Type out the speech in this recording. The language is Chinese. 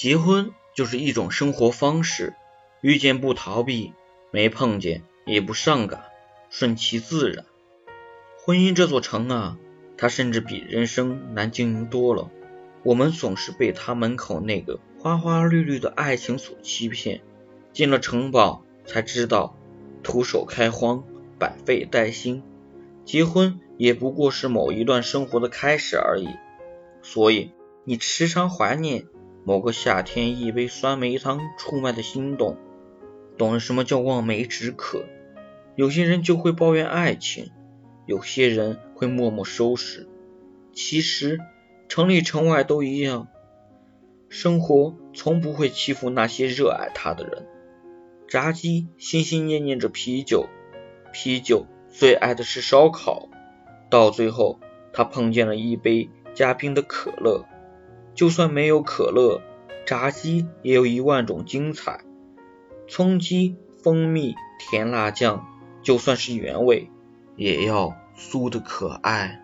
结婚就是一种生活方式，遇见不逃避，没碰见也不上赶，顺其自然。婚姻这座城啊，它甚至比人生难经营多了。我们总是被它门口那个花花绿绿的爱情所欺骗，进了城堡才知道徒手开荒，百废待兴。结婚也不过是某一段生活的开始而已。所以，你时常怀念某个夏天一杯酸梅汤出卖的心动，懂了什么叫望梅止渴。有些人就会抱怨爱情，有些人会默默收拾。其实。城里城外都一样，生活从不会欺负那些热爱它的人。炸鸡心心念念着啤酒，啤酒最爱的是烧烤。到最后，他碰见了一杯加冰的可乐。就算没有可乐，炸鸡也有一万种精彩。葱鸡、蜂蜜、甜辣酱，就算是原味，也要酥的可爱。